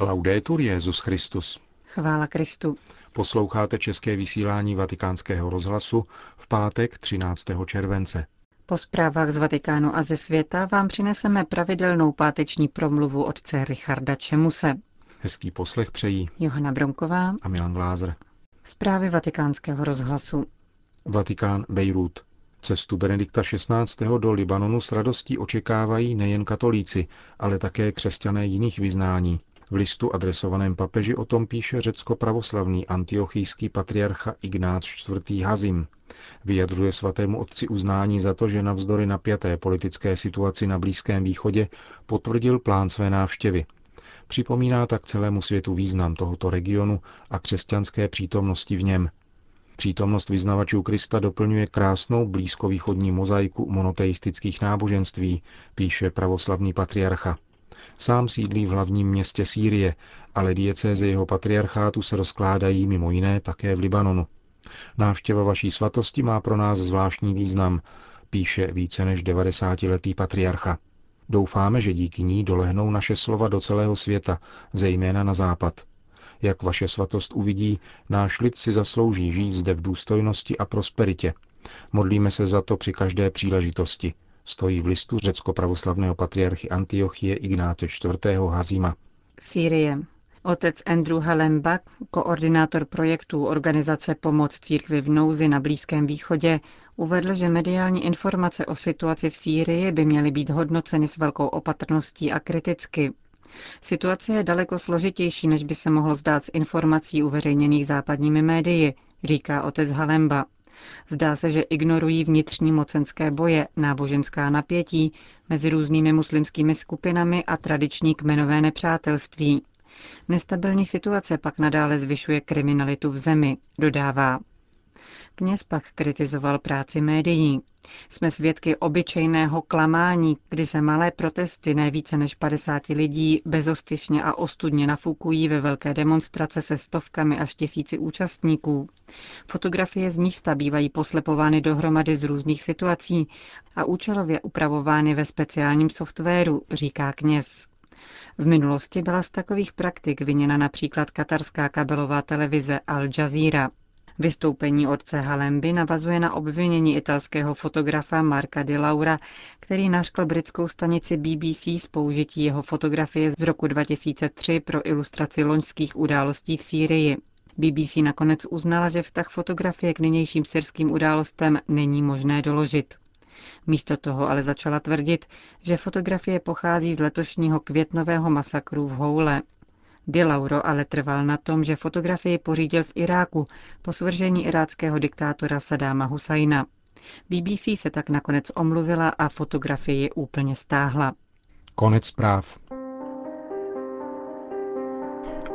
Laudetur Jezus Christus. Chvála Kristu. Posloucháte české vysílání Vatikánského rozhlasu v pátek 13. července. Po zprávách z Vatikánu a ze světa vám přineseme pravidelnou páteční promluvu otce Richarda Čemuse. Hezký poslech přejí Johana Bronková a Milan Glázer. Zprávy vatikánského rozhlasu. Vatikán Bejrút. Cestu Benedikta XVI. do Libanonu s radostí očekávají nejen katolíci, ale také křesťané jiných vyznání. V listu adresovaném papeži o tom píše řecko-pravoslavný antiochijský patriarcha Ignác IV. Hazim. Vyjadřuje svatému otci uznání za to, že navzdory napjaté politické situaci na Blízkém východě potvrdil plán své návštěvy. Připomíná tak celému světu význam tohoto regionu a křesťanské přítomnosti v něm. Přítomnost vyznavačů Krista doplňuje krásnou blízkovýchodní mozaiku monoteistických náboženství, píše pravoslavný patriarcha. Sám sídlí v hlavním městě Sýrie, ale diecéze jeho patriarchátu se rozkládají mimo jiné také v Libanonu. Návštěva vaší svatosti má pro nás zvláštní význam, píše více než 90-letý patriarcha. Doufáme, že díky ní dolehnou naše slova do celého světa, zejména na západ. Jak vaše svatost uvidí, náš lid si zaslouží žít zde v důstojnosti a prosperitě. Modlíme se za to při každé příležitosti stojí v listu řecko-pravoslavného patriarchy Antiochie Ignáce IV. Hazima. Sýrie. Otec Andrew Hallenbach, koordinátor projektů Organizace Pomoc církvi v nouzi na Blízkém východě, uvedl, že mediální informace o situaci v Sýrii by měly být hodnoceny s velkou opatrností a kriticky. Situace je daleko složitější, než by se mohlo zdát z informací uveřejněných západními médii, říká otec Halemba. Zdá se, že ignorují vnitřní mocenské boje, náboženská napětí mezi různými muslimskými skupinami a tradiční kmenové nepřátelství. Nestabilní situace pak nadále zvyšuje kriminalitu v zemi, dodává. Kněz pak kritizoval práci médií. Jsme svědky obyčejného klamání, kdy se malé protesty ne více než 50 lidí bezostyšně a ostudně nafukují ve velké demonstrace se stovkami až tisíci účastníků. Fotografie z místa bývají poslepovány dohromady z různých situací a účelově upravovány ve speciálním softwaru, říká kněz. V minulosti byla z takových praktik vyněna například katarská kabelová televize Al Jazeera. Vystoupení otce Halemby navazuje na obvinění italského fotografa Marka Di Laura, který nařkl britskou stanici BBC z použití jeho fotografie z roku 2003 pro ilustraci loňských událostí v Sýrii. BBC nakonec uznala, že vztah fotografie k nynějším syrským událostem není možné doložit. Místo toho ale začala tvrdit, že fotografie pochází z letošního květnového masakru v Houle. Di Lauro ale trval na tom, že fotografii pořídil v Iráku po svržení iráckého diktátora Sadáma Husajna. BBC se tak nakonec omluvila a fotografii úplně stáhla. Konec zpráv.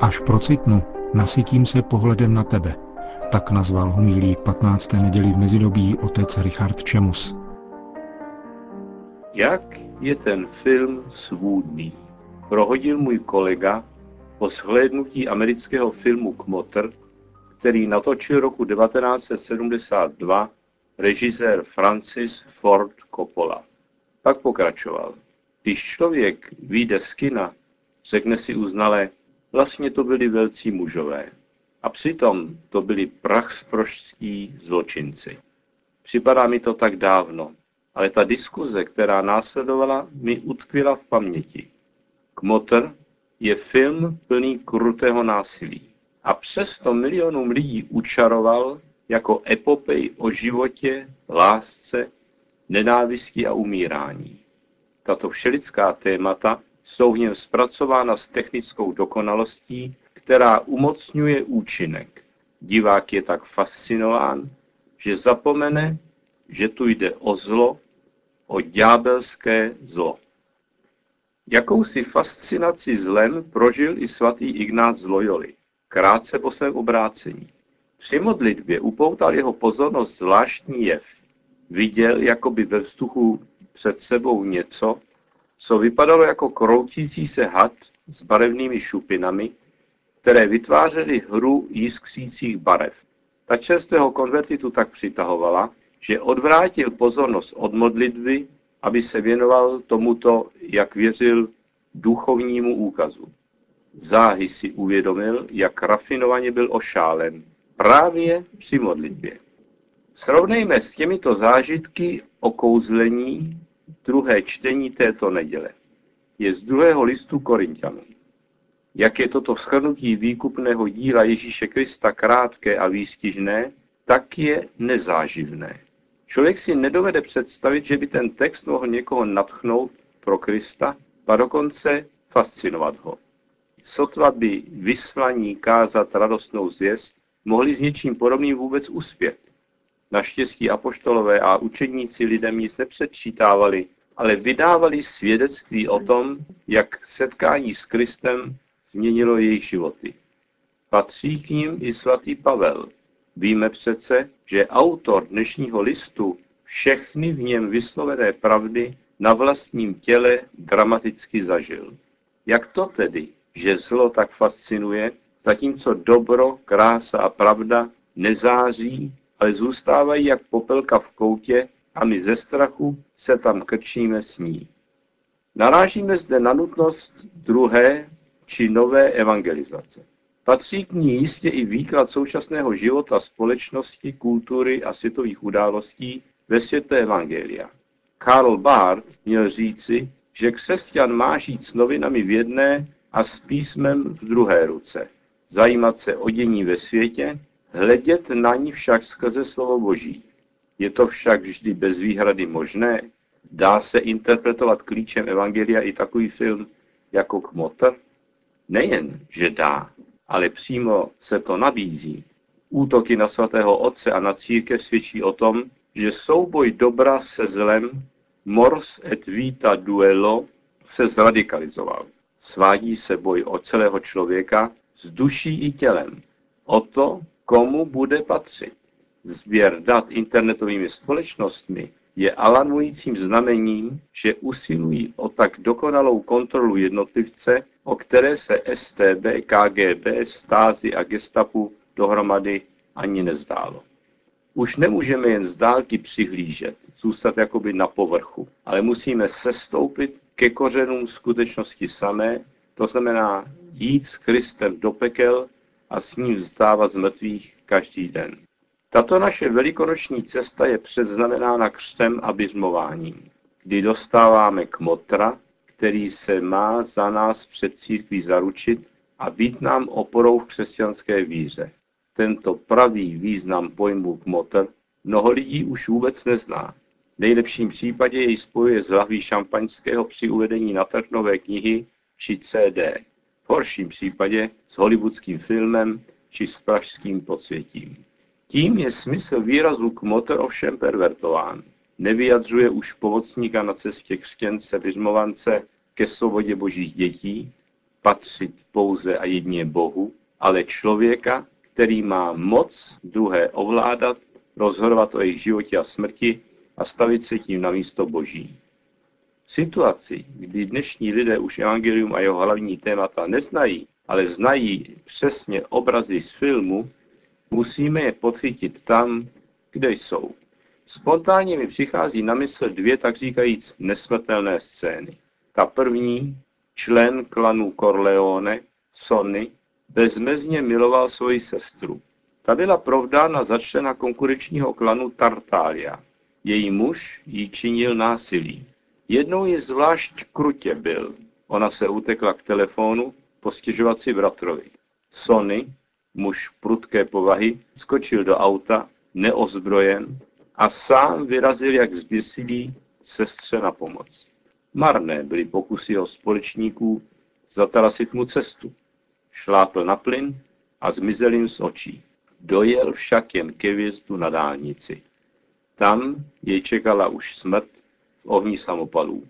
Až procitnu, nasytím se pohledem na tebe. Tak nazval homílí k 15. neděli v mezidobí otec Richard Čemus. Jak je ten film svůdný? Prohodil můj kolega po shlédnutí amerického filmu Kmotr, který natočil roku 1972 režisér Francis Ford Coppola. Pak pokračoval. Když člověk vyjde z kina, řekne si uznale, vlastně to byli velcí mužové. A přitom to byli prachsproští zločinci. Připadá mi to tak dávno, ale ta diskuze, která následovala, mi utkvila v paměti. Kmotr je film plný krutého násilí. A přesto milionům lidí učaroval jako epopej o životě, lásce, nenávisti a umírání. Tato všelidská témata jsou v něm zpracována s technickou dokonalostí, která umocňuje účinek. Divák je tak fascinován, že zapomene, že tu jde o zlo, o ďábelské zlo. Jakousi fascinaci zlem prožil i svatý Ignác z Loyoli, krátce po svém obrácení. Při modlitbě upoutal jeho pozornost zvláštní jev. Viděl jakoby ve vzduchu před sebou něco, co vypadalo jako kroutící se had s barevnými šupinami, které vytvářely hru jiskřících barev. Ta čerstvého konvertitu tak přitahovala, že odvrátil pozornost od modlitby aby se věnoval tomuto, jak věřil, duchovnímu úkazu. Záhy si uvědomil, jak rafinovaně byl ošálen. Právě při modlitbě. Srovnejme s těmito zážitky o kouzlení druhé čtení této neděle. Je z druhého listu Korintianů. Jak je toto shrnutí výkupného díla Ježíše Krista krátké a výstižné, tak je nezáživné. Člověk si nedovede představit, že by ten text mohl někoho natchnout pro Krista, a dokonce fascinovat ho. Sotva by vyslaní kázat radostnou zvěst, mohli s něčím podobným vůbec uspět. Naštěstí apoštolové a učedníci lidem nic nepředčítávali, ale vydávali svědectví o tom, jak setkání s Kristem změnilo jejich životy. Patří k ním i svatý Pavel. Víme přece, že autor dnešního listu všechny v něm vyslovené pravdy na vlastním těle dramaticky zažil. Jak to tedy, že zlo tak fascinuje, zatímco dobro, krása a pravda nezáří, ale zůstávají jak popelka v koutě a my ze strachu se tam krčíme s ní. Narážíme zde na nutnost druhé či nové evangelizace. Patří k ní jistě i výklad současného života společnosti, kultury a světových událostí ve světle evangelia. Karl Barth měl říci, že křesťan má žít s novinami v jedné a s písmem v druhé ruce. Zajímat se o dění ve světě, hledět na ní však skrze slovo Boží. Je to však vždy bez výhrady možné? Dá se interpretovat klíčem Evangelia i takový film jako Kmotr? Nejen, že dá, ale přímo se to nabízí. Útoky na svatého otce a na církev svědčí o tom, že souboj dobra se zlem, mors et vita duello, se zradikalizoval. Svádí se boj o celého člověka s duší i tělem. O to, komu bude patřit. Sběr dat internetovými společnostmi je alarmujícím znamením, že usilují o tak dokonalou kontrolu jednotlivce, o které se STB, KGB, stázy a gestapu dohromady ani nezdálo. Už nemůžeme jen z dálky přihlížet, zůstat jakoby na povrchu, ale musíme sestoupit ke kořenům skutečnosti samé, to znamená jít s Kristem do pekel a s ním vstávat z mrtvých každý den. Tato naše velikonoční cesta je předznamenána křtem a bizmováním, kdy dostáváme kmotra, který se má za nás před církví zaručit a být nám oporou v křesťanské víře. Tento pravý význam pojmu kmotr mnoho lidí už vůbec nezná. V nejlepším případě jej spojuje s lahví šampaňského při uvedení na trh nové knihy či CD. V horším případě s hollywoodským filmem či s pražským podsvětím. Tím je smysl výrazu kmotr ovšem pervertován. Nevyjadřuje už pomocníka na cestě křtěnce vyřmovance ke svobodě božích dětí, patřit pouze a jedině Bohu, ale člověka, který má moc druhé ovládat, rozhodovat o jejich životě a smrti a stavit se tím na místo Boží. V situaci, kdy dnešní lidé už evangelium a jeho hlavní témata neznají, ale znají přesně obrazy z filmu, musíme je podchytit tam, kde jsou. Spontánně mi přichází na mysl dvě tak říkajíc nesmrtelné scény. Ta první, člen klanu Corleone, Sonny, bezmezně miloval svoji sestru. Ta byla provdána za člena konkurenčního klanu Tartália. Její muž jí činil násilí. Jednou je zvlášť krutě byl. Ona se utekla k telefonu postěžovat si bratrovi. Sony, muž prudké povahy, skočil do auta, neozbrojen, a sám vyrazil jak zběsilý sestře na pomoc. Marné byly pokusy jeho společníků zatarasit mu cestu. Šlápl na plyn a zmizel jim z očí. Dojel však jen ke vjezdu na dálnici. Tam jej čekala už smrt v ohni samopalů.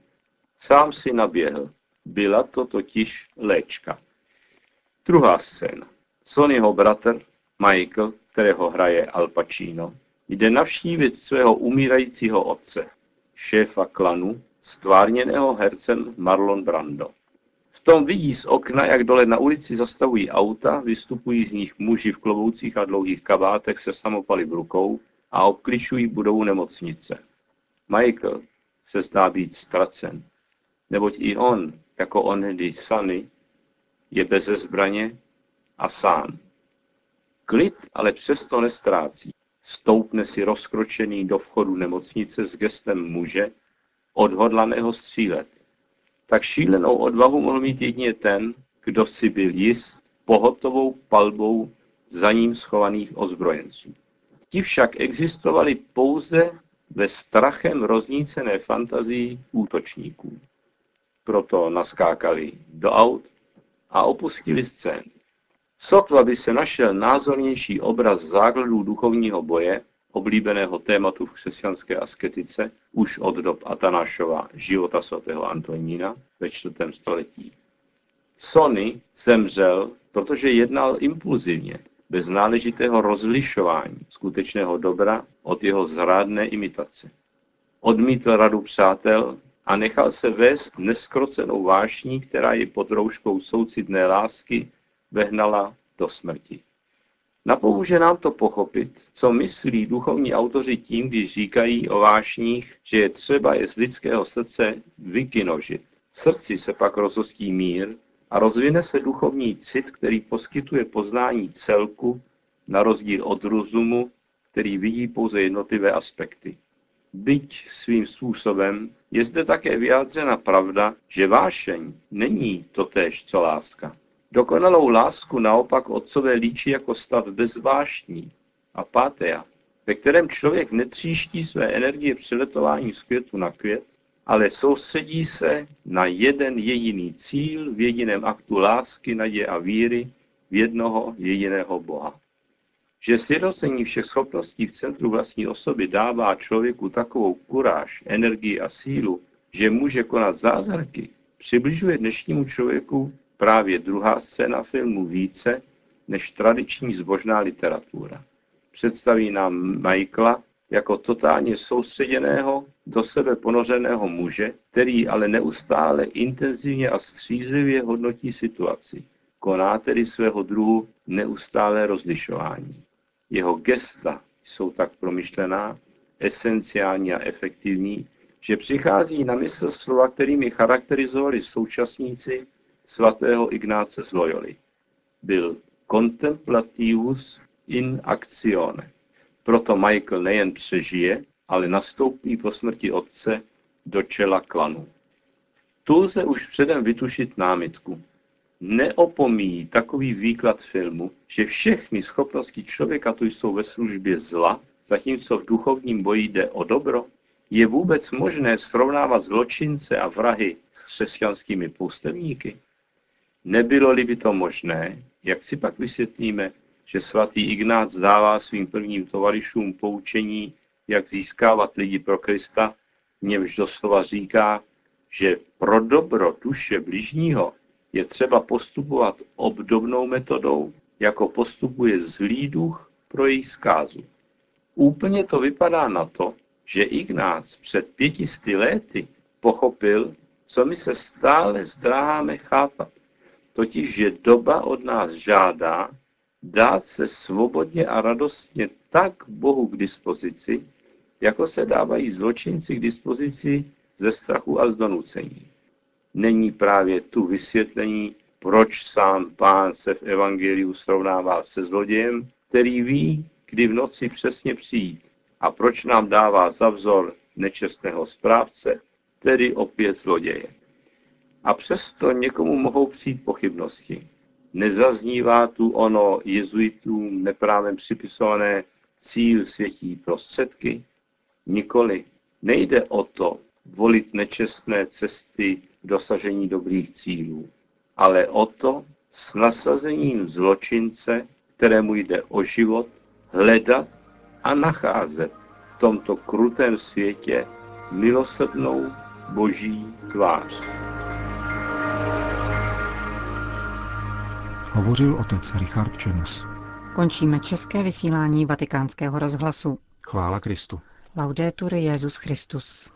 Sám si naběhl. Byla to totiž léčka. Druhá scéna. Sonnyho bratr, Michael, kterého hraje Al Pacino, jde navštívit svého umírajícího otce, šéfa klanu, stvárněného hercem Marlon Brando tom vidí z okna, jak dole na ulici zastavují auta, vystupují z nich muži v kloboucích a dlouhých kabátech se samopaly v rukou a obkličují budovu nemocnice. Michael se zdá být ztracen, neboť i on, jako onedy Sunny, je beze zbraně a sám. Klid ale přesto nestrácí. Stoupne si rozkročený do vchodu nemocnice s gestem muže, odhodlaného střílet. Tak šílenou odvahu mohl mít jedině ten, kdo si byl jist pohotovou palbou za ním schovaných ozbrojenců. Ti však existovali pouze ve strachem roznícené fantazii útočníků. Proto naskákali do aut a opustili scénu. Sotva by se našel názornější obraz základů duchovního boje, oblíbeného tématu v křesťanské asketice, už od dob Atanášova života svatého Antonína ve čtvrtém století. Sony zemřel, protože jednal impulzivně, bez náležitého rozlišování skutečného dobra od jeho zrádné imitace. Odmítl radu přátel a nechal se vést neskrocenou vášní, která je pod rouškou soucitné lásky vehnala do smrti. Napomůže nám to pochopit, co myslí duchovní autoři tím, když říkají o vášních, že je třeba je z lidského srdce vykinožit. V srdci se pak rozostí mír a rozvine se duchovní cit, který poskytuje poznání celku, na rozdíl od rozumu, který vidí pouze jednotlivé aspekty. Byť svým způsobem je zde také vyjádřena pravda, že vášeň není totéž co láska. Dokonalou lásku naopak otcové líčí jako stav bezváštní, apátea, ve kterém člověk netříští své energie přeletování z květu na květ, ale soustředí se na jeden jediný cíl v jediném aktu lásky, naděje a víry v jednoho jediného Boha. Že sjednocení všech schopností v centru vlastní osoby dává člověku takovou kuráž, energii a sílu, že může konat zázraky, přibližuje dnešnímu člověku právě druhá scéna filmu více než tradiční zbožná literatura. Představí nám Michaela jako totálně soustředěného, do sebe ponořeného muže, který ale neustále intenzivně a střízlivě hodnotí situaci. Koná tedy svého druhu neustále rozlišování. Jeho gesta jsou tak promyšlená, esenciální a efektivní, že přichází na mysl slova, kterými charakterizovali současníci svatého Ignáce z Loyoli. Byl contemplativus in actione. Proto Michael nejen přežije, ale nastoupí po smrti otce do čela klanu. Tu lze už předem vytušit námitku. Neopomíjí takový výklad filmu, že všechny schopnosti člověka tu jsou ve službě zla, zatímco v duchovním boji jde o dobro? Je vůbec možné srovnávat zločince a vrahy s křesťanskými poustevníky? Nebylo-li by to možné, jak si pak vysvětlíme, že svatý Ignác dává svým prvním tovarišům poučení, jak získávat lidi pro Krista, němž doslova říká, že pro dobro duše bližního je třeba postupovat obdobnou metodou, jako postupuje zlý duch pro její zkázu. Úplně to vypadá na to, že Ignác před pětisty léty pochopil, co my se stále zdráháme chápat. Totiž, že doba od nás žádá dát se svobodně a radostně tak Bohu k dispozici, jako se dávají zločinci k dispozici ze strachu a z donucení. Není právě tu vysvětlení, proč sám pán se v Evangeliu srovnává se zlodějem, který ví, kdy v noci přesně přijít a proč nám dává za vzor nečestného správce, tedy opět zloděje. A přesto někomu mohou přijít pochybnosti. Nezaznívá tu ono jezuitům neprávem připisované cíl světí prostředky? Nikoli. Nejde o to volit nečestné cesty k dosažení dobrých cílů, ale o to s nasazením zločince, kterému jde o život, hledat a nacházet v tomto krutém světě milosrdnou boží tvář. Hovořil otec Richard Čemus. Končíme české vysílání vatikánského rozhlasu. Chvála Kristu. Laudetur Jezus Christus.